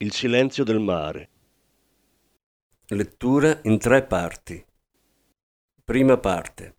Il silenzio del mare. Lettura in tre parti. Prima parte.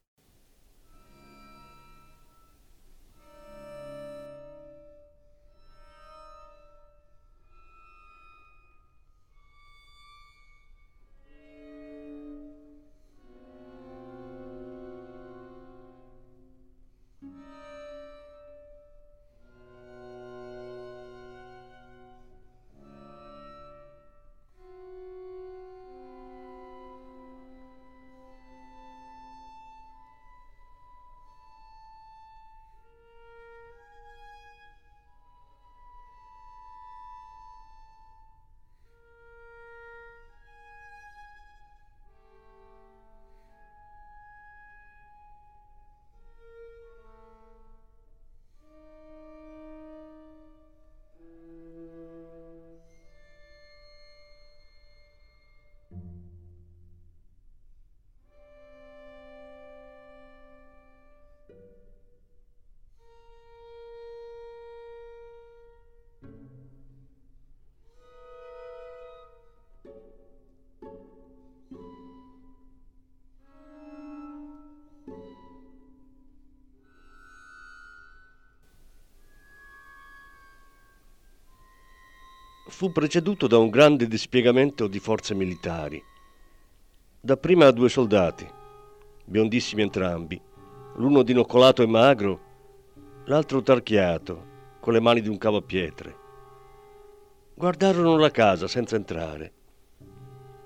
Fu preceduto da un grande dispiegamento di forze militari. Dapprima due soldati, biondissimi entrambi, l'uno dinoccolato e magro, l'altro tarchiato, con le mani di un cavapietre. Guardarono la casa senza entrare.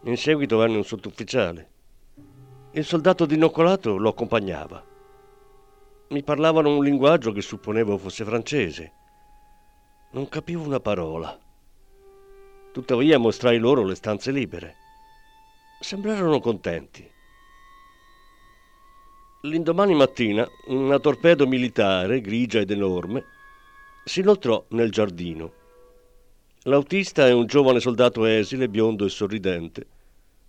In seguito venne un sottufficiale. Il soldato dinoccolato lo accompagnava. Mi parlavano un linguaggio che supponevo fosse francese. Non capivo una parola. Tuttavia mostrai loro le stanze libere. Sembrarono contenti. L'indomani mattina una torpedo militare, grigia ed enorme, si inoltrò nel giardino. L'autista e un giovane soldato esile, biondo e sorridente,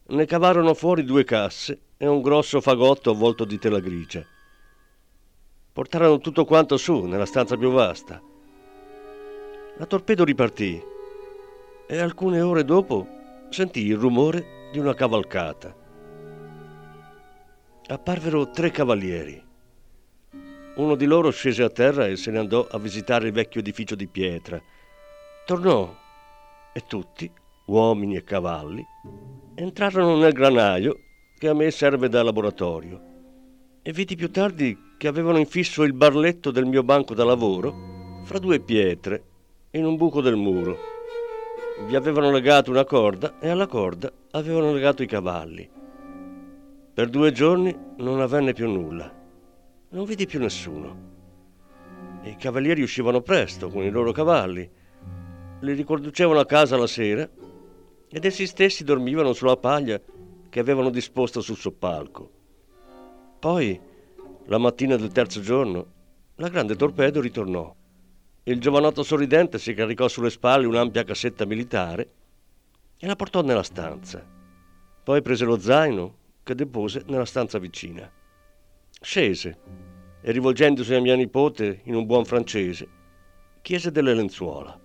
ne cavarono fuori due casse e un grosso fagotto avvolto di tela grigia. Portarono tutto quanto su, nella stanza più vasta. La torpedo ripartì e alcune ore dopo sentì il rumore di una cavalcata. Apparvero tre cavalieri. Uno di loro scese a terra e se ne andò a visitare il vecchio edificio di pietra. Tornò e tutti, uomini e cavalli, entrarono nel granaio che a me serve da laboratorio e vidi più tardi che avevano infisso il barletto del mio banco da lavoro fra due pietre in un buco del muro vi avevano legato una corda e alla corda avevano legato i cavalli. Per due giorni non avvenne più nulla. Non vidi più nessuno. I cavalieri uscivano presto con i loro cavalli, li riconducevano a casa la sera ed essi stessi dormivano sulla paglia che avevano disposto sul soppalco. Poi, la mattina del terzo giorno, la grande torpedo ritornò. Il giovanotto sorridente si caricò sulle spalle un'ampia cassetta militare e la portò nella stanza. Poi prese lo zaino che depose nella stanza vicina. Scese e rivolgendosi a mia nipote in un buon francese, chiese delle lenzuola.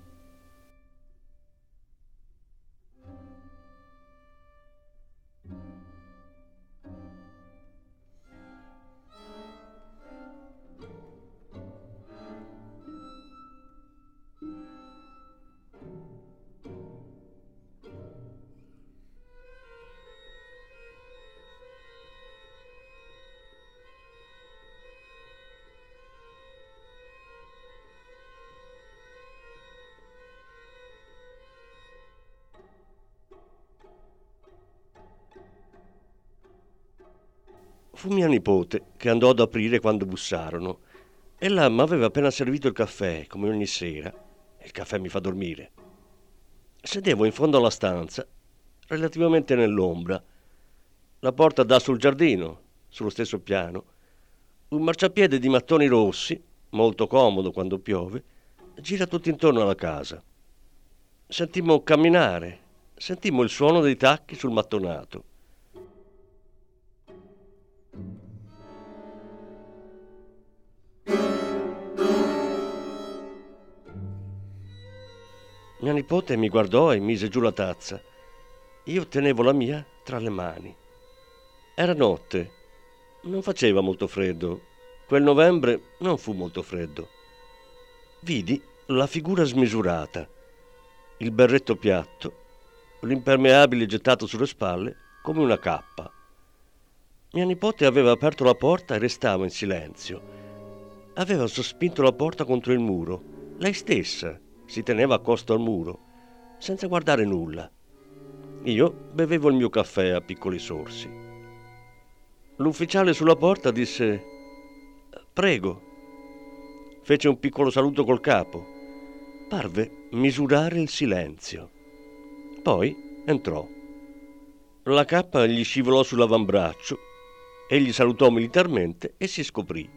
Fu mia nipote che andò ad aprire quando bussarono. Ella aveva appena servito il caffè, come ogni sera. Il caffè mi fa dormire. Sedevo in fondo alla stanza, relativamente nell'ombra. La porta dà sul giardino, sullo stesso piano. Un marciapiede di mattoni rossi, molto comodo quando piove, gira tutto intorno alla casa. Sentimmo camminare, sentimmo il suono dei tacchi sul mattonato. Mia nipote mi guardò e mise giù la tazza. Io tenevo la mia tra le mani. Era notte. Non faceva molto freddo. Quel novembre non fu molto freddo. Vidi la figura smisurata, il berretto piatto, l'impermeabile gettato sulle spalle come una cappa. Mia nipote aveva aperto la porta e restava in silenzio. Aveva sospinto la porta contro il muro, lei stessa si teneva accosto al muro, senza guardare nulla. Io bevevo il mio caffè a piccoli sorsi. L'ufficiale sulla porta disse Prego. Fece un piccolo saluto col capo. Parve misurare il silenzio. Poi entrò. La cappa gli scivolò sull'avambraccio, egli salutò militarmente e si scoprì.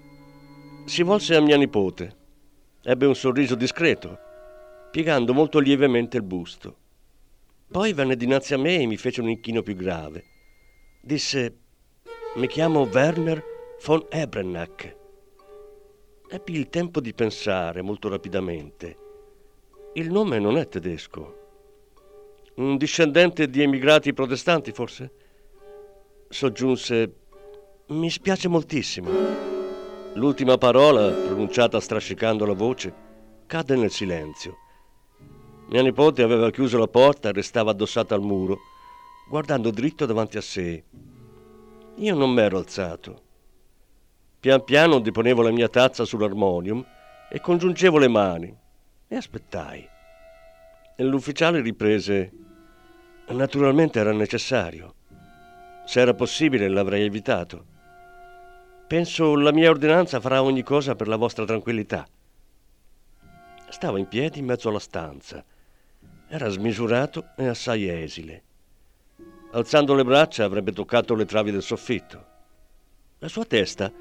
Si volse a mia nipote. Ebbe un sorriso discreto piegando molto lievemente il busto. Poi venne dinanzi a me e mi fece un inchino più grave. Disse: Mi chiamo Werner von Ebrenach. Ebbi il tempo di pensare molto rapidamente. Il nome non è tedesco. Un discendente di emigrati protestanti, forse? Soggiunse: Mi spiace moltissimo. L'ultima parola, pronunciata strascicando la voce, cadde nel silenzio. Mia nipote aveva chiuso la porta e restava addossata al muro, guardando dritto davanti a sé. Io non m'ero alzato. Pian piano deponevo la mia tazza sull'armonium e congiungevo le mani e aspettai. E l'ufficiale riprese: Naturalmente era necessario. Se era possibile l'avrei evitato. Penso la mia ordinanza farà ogni cosa per la vostra tranquillità. Stavo in piedi in mezzo alla stanza era smisurato e assai esile. Alzando le braccia avrebbe toccato le travi del soffitto. La sua testa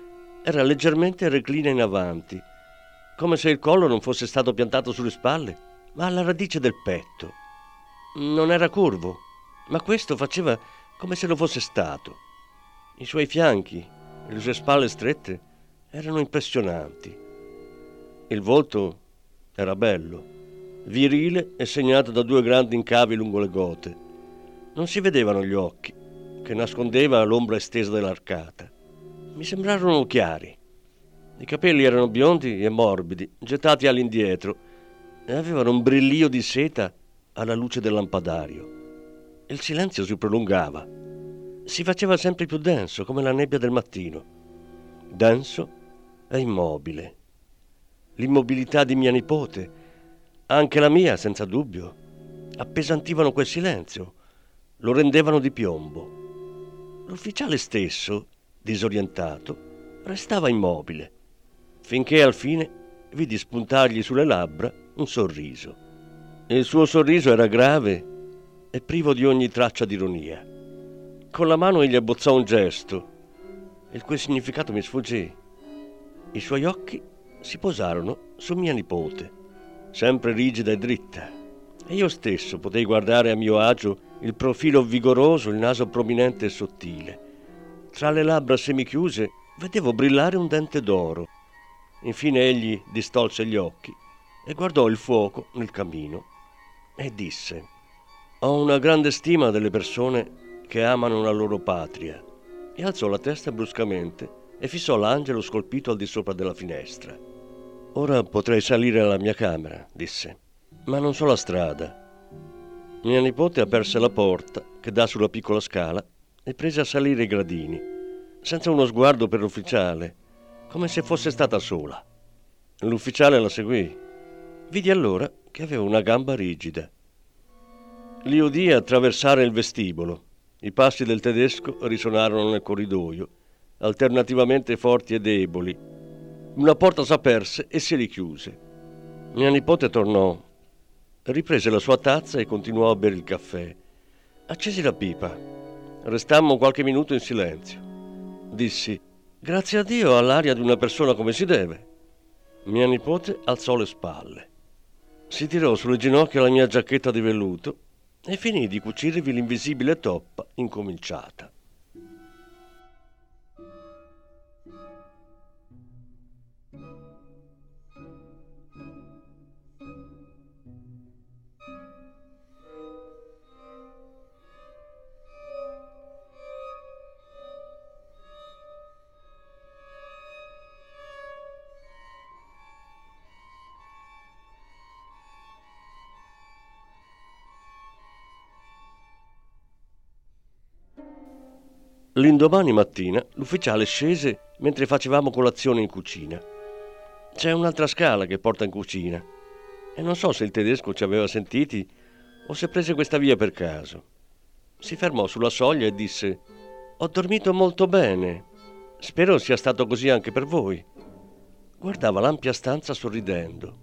era leggermente reclina in avanti, come se il collo non fosse stato piantato sulle spalle, ma alla radice del petto. Non era curvo, ma questo faceva come se lo fosse stato. I suoi fianchi e le sue spalle strette erano impressionanti. Il volto era bello virile e segnato da due grandi incavi lungo le gote. Non si vedevano gli occhi, che nascondeva l'ombra estesa dell'arcata. Mi sembrarono chiari. I capelli erano biondi e morbidi, gettati all'indietro, e avevano un brillio di seta alla luce del lampadario. Il silenzio si prolungava. Si faceva sempre più denso, come la nebbia del mattino. Denso e immobile. L'immobilità di mia nipote, anche la mia, senza dubbio, appesantivano quel silenzio, lo rendevano di piombo. L'ufficiale stesso, disorientato, restava immobile, finché al fine vidi spuntargli sulle labbra un sorriso. Il suo sorriso era grave e privo di ogni traccia di ironia. Con la mano egli abbozzò un gesto, il cui significato mi sfuggì. I suoi occhi si posarono su mia nipote sempre rigida e dritta. E io stesso potei guardare a mio agio il profilo vigoroso, il naso prominente e sottile. Tra le labbra semichiuse vedevo brillare un dente d'oro. Infine egli distolse gli occhi e guardò il fuoco nel camino e disse Ho una grande stima delle persone che amano la loro patria. E alzò la testa bruscamente e fissò l'angelo scolpito al di sopra della finestra. Ora potrei salire alla mia camera, disse, ma non so la strada. Mia nipote aperse la porta che dà sulla piccola scala e prese a salire i gradini, senza uno sguardo per l'ufficiale, come se fosse stata sola. L'ufficiale la seguì. Vidi allora che aveva una gamba rigida. Li udì attraversare il vestibolo. I passi del tedesco risuonarono nel corridoio, alternativamente forti e deboli, una porta s'aperse e si richiuse. Mia nipote tornò. riprese la sua tazza e continuò a bere il caffè. Accesi la pipa. Restammo qualche minuto in silenzio. Dissi, grazie a Dio all'aria di una persona come si deve. Mia nipote alzò le spalle. Si tirò sulle ginocchia la mia giacchetta di velluto e finì di cucirvi l'invisibile toppa incominciata. L'indomani mattina l'ufficiale scese mentre facevamo colazione in cucina. C'è un'altra scala che porta in cucina e non so se il tedesco ci aveva sentiti o se prese questa via per caso. Si fermò sulla soglia e disse Ho dormito molto bene. Spero sia stato così anche per voi. Guardava l'ampia stanza sorridendo.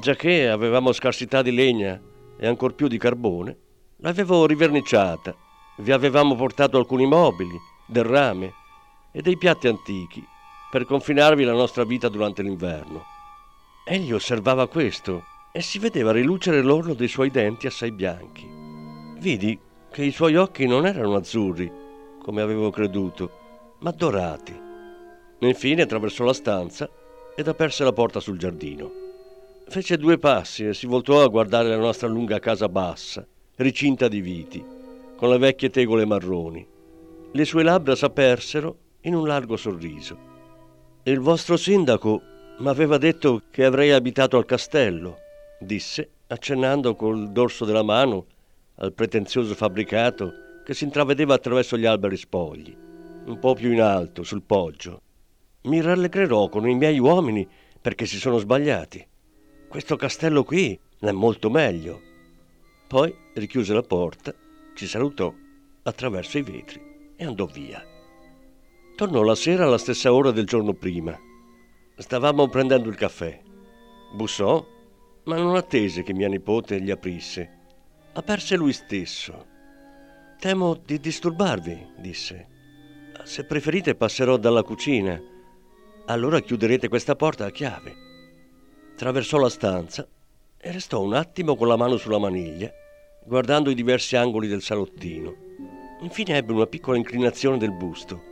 Giacché avevamo scarsità di legna e ancor più di carbone, l'avevo riverniciata vi avevamo portato alcuni mobili, del rame e dei piatti antichi per confinarvi la nostra vita durante l'inverno. Egli osservava questo e si vedeva rilucere l'orlo dei suoi denti assai bianchi. Vidi che i suoi occhi non erano azzurri, come avevo creduto, ma dorati. Infine attraversò la stanza ed aperse la porta sul giardino. Fece due passi e si voltò a guardare la nostra lunga casa bassa, ricinta di viti con le vecchie tegole marroni. Le sue labbra s'apersero in un largo sorriso. Il vostro sindaco m'aveva detto che avrei abitato al castello, disse, accennando col dorso della mano al pretenzioso fabbricato che si intravedeva attraverso gli alberi spogli, un po' più in alto, sul poggio. Mi rallegrerò con i miei uomini perché si sono sbagliati. Questo castello qui è molto meglio. Poi richiuse la porta ci salutò attraverso i vetri e andò via. Tornò la sera alla stessa ora del giorno prima. Stavamo prendendo il caffè. Bussò, ma non attese che mia nipote gli aprisse. Aperse lui stesso. Temo di disturbarvi, disse. Se preferite passerò dalla cucina. Allora chiuderete questa porta a chiave. Traversò la stanza e restò un attimo con la mano sulla maniglia guardando i diversi angoli del salottino. Infine ebbe una piccola inclinazione del busto.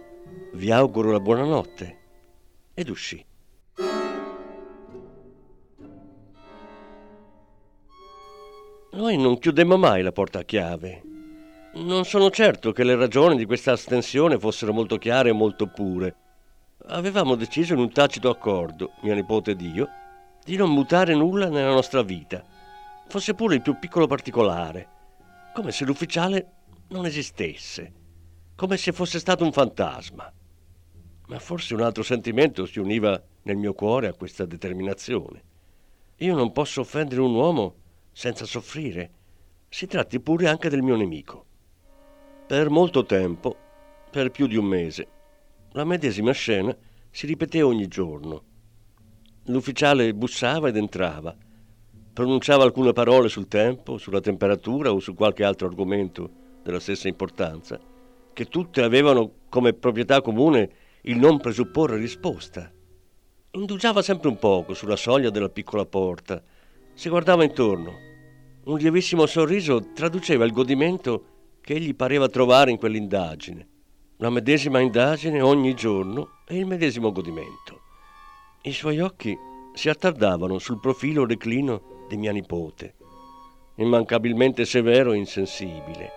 Vi auguro la buonanotte. Ed uscì. Noi non chiudemmo mai la porta a chiave. Non sono certo che le ragioni di questa astensione fossero molto chiare e molto pure. Avevamo deciso in un tacito accordo, mia nipote ed io, di non mutare nulla nella nostra vita fosse pure il più piccolo particolare, come se l'ufficiale non esistesse, come se fosse stato un fantasma. Ma forse un altro sentimento si univa nel mio cuore a questa determinazione. Io non posso offendere un uomo senza soffrire, si tratti pure anche del mio nemico. Per molto tempo, per più di un mese, la medesima scena si ripeté ogni giorno. L'ufficiale bussava ed entrava, pronunciava alcune parole sul tempo, sulla temperatura o su qualche altro argomento della stessa importanza, che tutte avevano come proprietà comune il non presupporre risposta. Indugiava sempre un poco sulla soglia della piccola porta, si guardava intorno. Un lievissimo sorriso traduceva il godimento che egli pareva trovare in quell'indagine. La medesima indagine ogni giorno e il medesimo godimento. I suoi occhi si attardavano sul profilo reclino di mia nipote, immancabilmente severo e insensibile,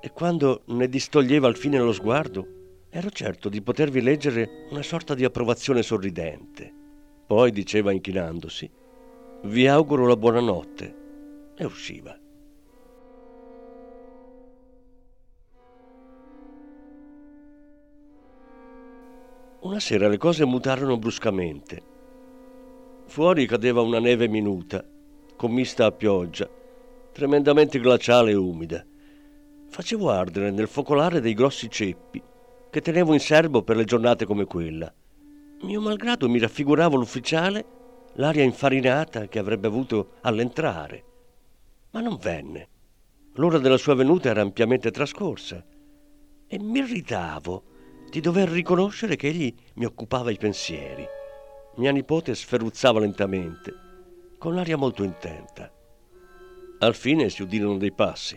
e quando ne distoglieva alfine lo sguardo, ero certo di potervi leggere una sorta di approvazione sorridente. Poi diceva inchinandosi, vi auguro la buonanotte, e usciva. Una sera le cose mutarono bruscamente. Fuori cadeva una neve minuta commista a pioggia, tremendamente glaciale e umida. Facevo ardere nel focolare dei grossi ceppi che tenevo in serbo per le giornate come quella. Mio malgrado mi raffiguravo l'ufficiale, l'aria infarinata che avrebbe avuto all'entrare. ma non venne. L'ora della sua venuta era ampiamente trascorsa e mi irritavo di dover riconoscere che egli mi occupava i pensieri. Mia nipote sferruzzava lentamente, con l'aria molto intenta. Al fine si udirono dei passi,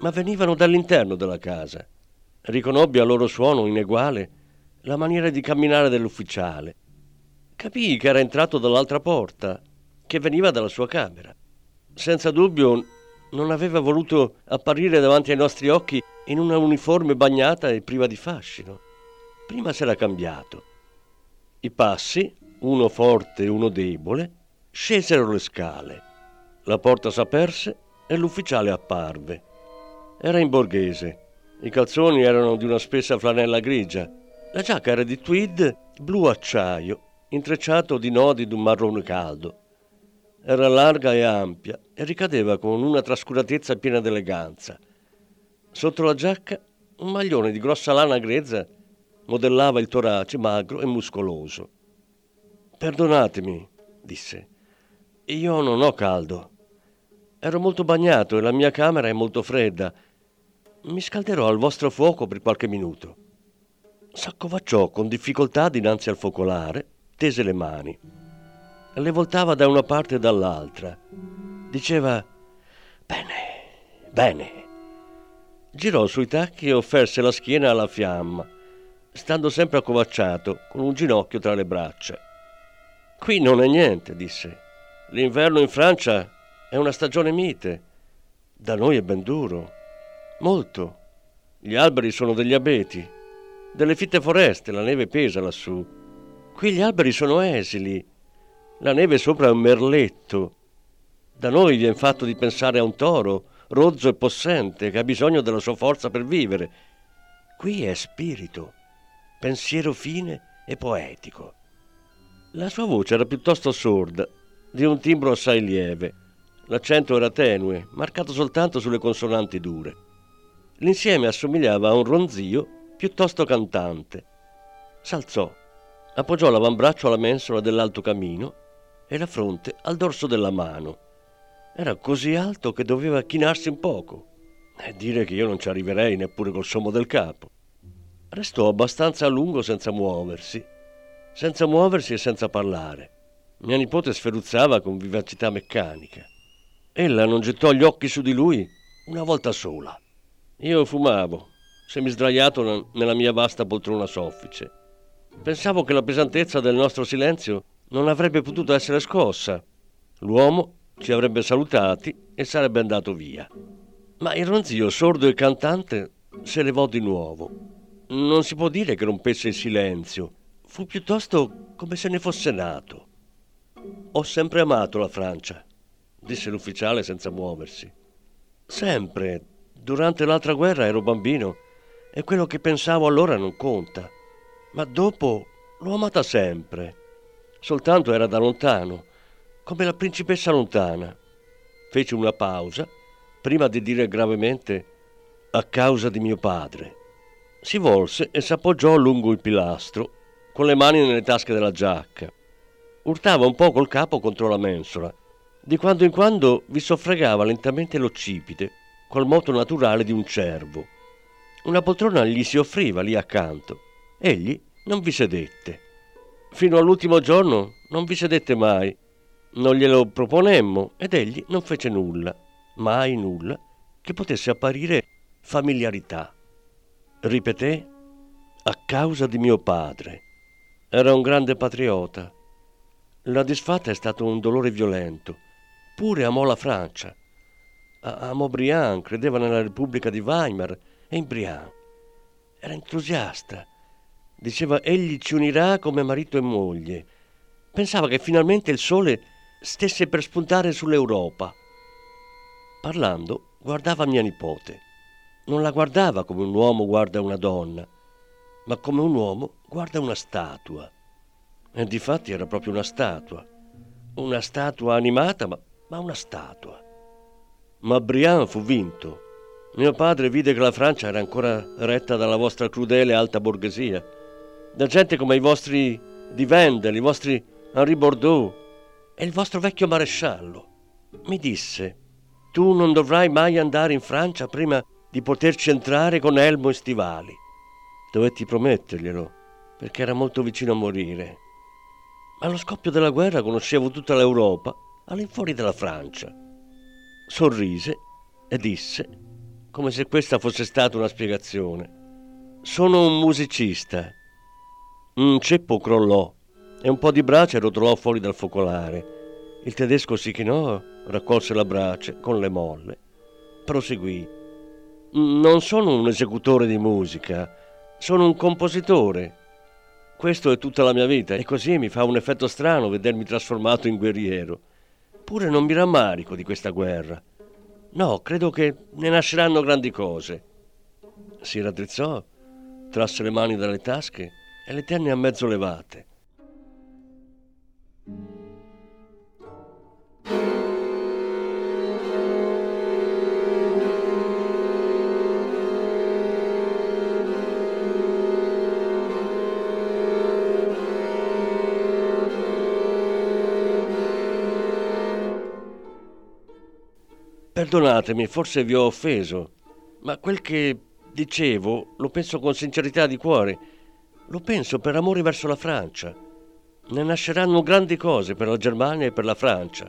ma venivano dall'interno della casa. Riconobbi al loro suono ineguale la maniera di camminare dell'ufficiale. Capii che era entrato dall'altra porta, che veniva dalla sua camera. Senza dubbio non aveva voluto apparire davanti ai nostri occhi in una uniforme bagnata e priva di fascino. Prima s'era cambiato. I passi, uno forte e uno debole, scesero le scale. La porta s'aperse e l'ufficiale apparve. Era in borghese. I calzoni erano di una spessa flanella grigia. La giacca era di tweed blu acciaio, intrecciato di nodi d'un marrone caldo. Era larga e ampia e ricadeva con una trascuratezza piena d'eleganza. Sotto la giacca un maglione di grossa lana grezza modellava il torace magro e muscoloso. Perdonatemi, disse, io non ho caldo. Ero molto bagnato e la mia camera è molto fredda. Mi scalderò al vostro fuoco per qualche minuto. S'accovacciò con difficoltà dinanzi al focolare, tese le mani le voltava da una parte e dall'altra. Diceva Bene, bene. Girò sui tacchi e offerse la schiena alla fiamma, stando sempre accovacciato, con un ginocchio tra le braccia. Qui non è niente, disse. L'inverno in Francia è una stagione mite. Da noi è ben duro. Molto. Gli alberi sono degli abeti. Delle fitte foreste, la neve pesa lassù. Qui gli alberi sono esili la neve sopra è un merletto. Da noi viene fatto di pensare a un toro, rozzo e possente, che ha bisogno della sua forza per vivere. Qui è spirito, pensiero fine e poetico. La sua voce era piuttosto sorda, di un timbro assai lieve. L'accento era tenue, marcato soltanto sulle consonanti dure. L'insieme assomigliava a un ronzio piuttosto cantante. S'alzò, appoggiò l'avambraccio alla mensola dell'alto camino e la fronte al dorso della mano. Era così alto che doveva chinarsi un poco e dire che io non ci arriverei neppure col sommo del capo. Restò abbastanza a lungo senza muoversi, senza muoversi e senza parlare. Mia nipote sferuzzava con vivacità meccanica. Ella non gettò gli occhi su di lui una volta sola. Io fumavo, semisdraiato nella mia vasta poltrona soffice. Pensavo che la pesantezza del nostro silenzio non avrebbe potuto essere scossa. L'uomo ci avrebbe salutati e sarebbe andato via. Ma il ronzio sordo e cantante se levò di nuovo. Non si può dire che rompesse il silenzio, fu piuttosto come se ne fosse nato. Ho sempre amato la Francia, disse l'ufficiale senza muoversi. Sempre. Durante l'altra guerra ero bambino e quello che pensavo allora non conta. Ma dopo l'ho amata sempre soltanto era da lontano, come la principessa lontana. Fece una pausa prima di dire gravemente a causa di mio padre. Si volse e s'appoggiò lungo il pilastro, con le mani nelle tasche della giacca. Urtava un po' col capo contro la mensola. Di quando in quando vi soffregava lentamente l'occipite, col moto naturale di un cervo. Una poltrona gli si offriva lì accanto. Egli non vi sedette. Fino all'ultimo giorno non vi sedette mai. Non glielo proponemmo ed egli non fece nulla, mai nulla, che potesse apparire familiarità. Ripeté, a causa di mio padre. Era un grande patriota. La disfatta è stato un dolore violento. Pure amò la Francia. Amò Briand, credeva nella Repubblica di Weimar e in Briand. Era entusiasta Diceva, egli ci unirà come marito e moglie. Pensava che finalmente il sole stesse per spuntare sull'Europa. Parlando, guardava mia nipote. Non la guardava come un uomo guarda una donna, ma come un uomo guarda una statua. E difatti era proprio una statua. Una statua animata, ma, ma una statua. Ma Briand fu vinto. Mio padre vide che la Francia era ancora retta dalla vostra crudele alta borghesia da gente come i vostri Di Vendel, i vostri Henri Bordeaux e il vostro vecchio maresciallo. Mi disse, tu non dovrai mai andare in Francia prima di poterci entrare con elmo e stivali. Dovetti prometterglielo, perché era molto vicino a morire. Allo scoppio della guerra conoscevo tutta l'Europa, all'infuori della Francia. Sorrise e disse, come se questa fosse stata una spiegazione, sono un musicista. Un ceppo crollò e un po' di brace rotolò fuori dal focolare. Il tedesco si chinò, raccolse la brace con le molle. Proseguì. Non sono un esecutore di musica, sono un compositore. Questo è tutta la mia vita e così mi fa un effetto strano vedermi trasformato in guerriero. Pure non mi rammarico di questa guerra. No, credo che ne nasceranno grandi cose. Si raddrizzò, trasse le mani dalle tasche e le tenne a mezzo levate. Perdonatemi, forse vi ho offeso, ma quel che dicevo lo penso con sincerità di cuore. Lo penso per amore verso la Francia. Ne nasceranno grandi cose per la Germania e per la Francia.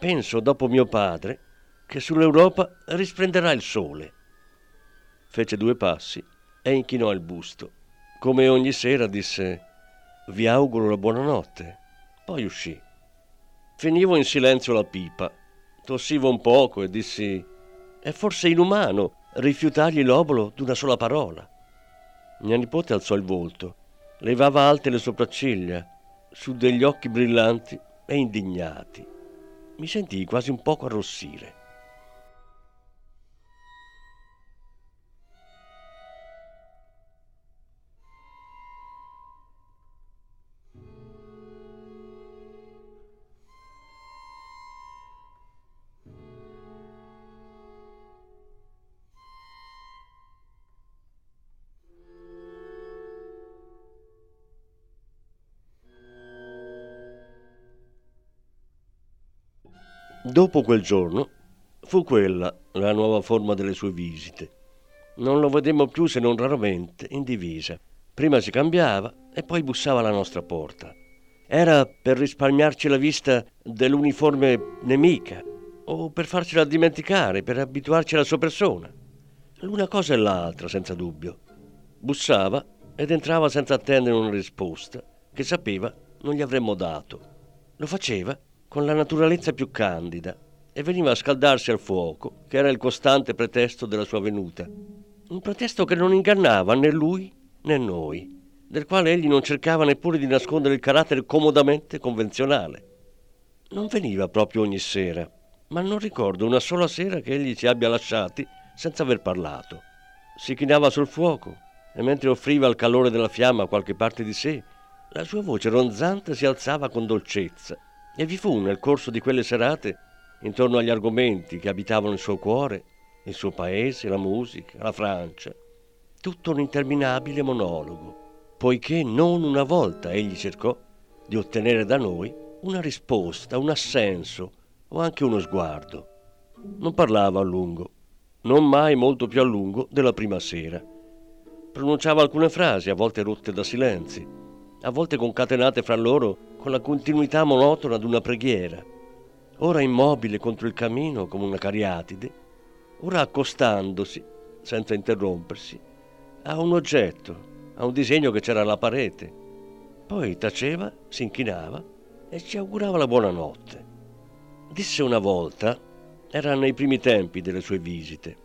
Penso, dopo mio padre, che sull'Europa risplenderà il sole. Fece due passi e inchinò il busto. Come ogni sera disse Vi auguro la buonanotte. Poi uscì. Finivo in silenzio la pipa. Tossivo un poco e dissi È forse inumano rifiutargli l'obolo d'una sola parola. Mia nipote alzò il volto, levava alte le sopracciglia, su degli occhi brillanti e indignati. Mi sentii quasi un poco arrossire. Dopo quel giorno fu quella la nuova forma delle sue visite. Non lo vedemmo più se non raramente in divisa. Prima si cambiava e poi bussava alla nostra porta. Era per risparmiarci la vista dell'uniforme nemica o per farcela dimenticare, per abituarci alla sua persona. L'una cosa e l'altra, senza dubbio. Bussava ed entrava senza attendere una risposta che sapeva non gli avremmo dato. Lo faceva con la naturalezza più candida e veniva a scaldarsi al fuoco, che era il costante pretesto della sua venuta. Un pretesto che non ingannava né lui né noi, del quale egli non cercava neppure di nascondere il carattere comodamente convenzionale. Non veniva proprio ogni sera, ma non ricordo una sola sera che egli ci abbia lasciati senza aver parlato. Si chinava sul fuoco e mentre offriva al calore della fiamma qualche parte di sé, la sua voce ronzante si alzava con dolcezza e vi fu nel corso di quelle serate, intorno agli argomenti che abitavano il suo cuore, il suo paese, la musica, la Francia, tutto un interminabile monologo, poiché non una volta egli cercò di ottenere da noi una risposta, un assenso o anche uno sguardo. Non parlava a lungo, non mai molto più a lungo della prima sera. Pronunciava alcune frasi, a volte rotte da silenzi, a volte concatenate fra loro con la continuità monotona di una preghiera, ora immobile contro il camino come una cariatide, ora accostandosi, senza interrompersi, a un oggetto, a un disegno che c'era alla parete. Poi taceva, si inchinava e ci augurava la buonanotte. Disse una volta, era nei primi tempi delle sue visite,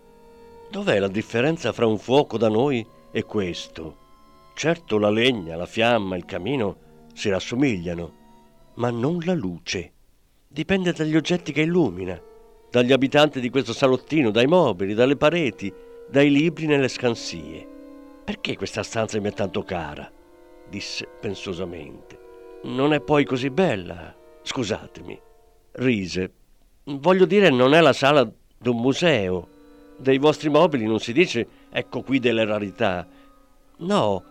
dov'è la differenza fra un fuoco da noi e questo? Certo la legna, la fiamma, il camino si rassomigliano, ma non la luce. Dipende dagli oggetti che illumina, dagli abitanti di questo salottino, dai mobili, dalle pareti, dai libri nelle scansie. Perché questa stanza mi è tanto cara? disse pensosamente. Non è poi così bella. Scusatemi. Rise. Voglio dire, non è la sala d'un museo. Dei vostri mobili non si dice ecco qui delle rarità No,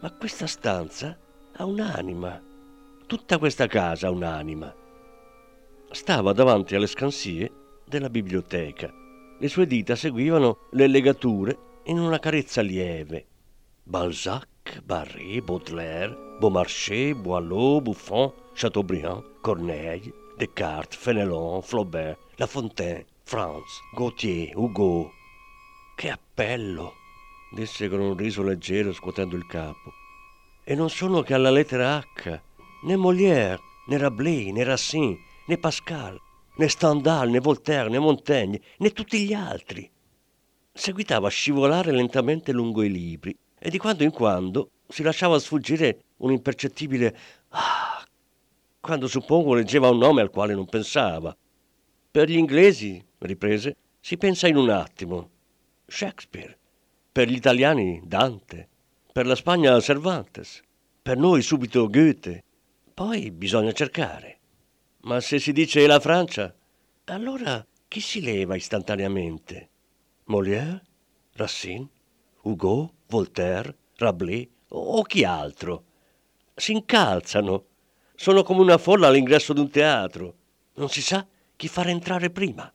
ma questa stanza ha un'anima. Tutta questa casa ha un'anima. Stava davanti alle scansie della biblioteca. Le sue dita seguivano le legature in una carezza lieve. Balzac, Barré, Baudelaire, Beaumarchais, Boileau, Buffon, Chateaubriand, Corneille, Descartes, Fenelon, Flaubert, La Fontaine, Franz, Gautier, Hugo. Che appello! disse con un riso leggero scuotendo il capo. E non sono che alla lettera H, né Molière, né Rabelais, né Racine, né Pascal, né Stendhal, né Voltaire, né Montaigne, né tutti gli altri. Seguitava a scivolare lentamente lungo i libri e di quando in quando si lasciava sfuggire un impercettibile ah, quando suppongo leggeva un nome al quale non pensava. Per gli inglesi, riprese, si pensa in un attimo. Shakespeare. Per gli italiani Dante. Per la Spagna Cervantes. Per noi subito Goethe. Poi bisogna cercare. Ma se si dice la Francia, allora chi si leva istantaneamente? Molière? Racine? Hugo? Voltaire? Rabelais? O chi altro? Si incalzano. Sono come una folla all'ingresso di un teatro. Non si sa chi far entrare prima.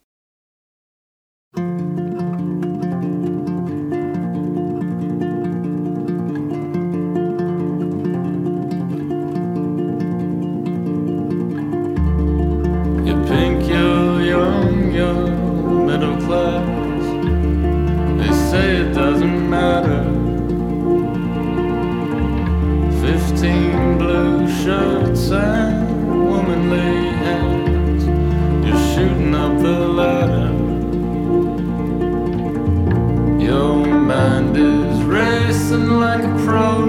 and womanly hands. You're shooting up the ladder. Your mind is racing like a pro.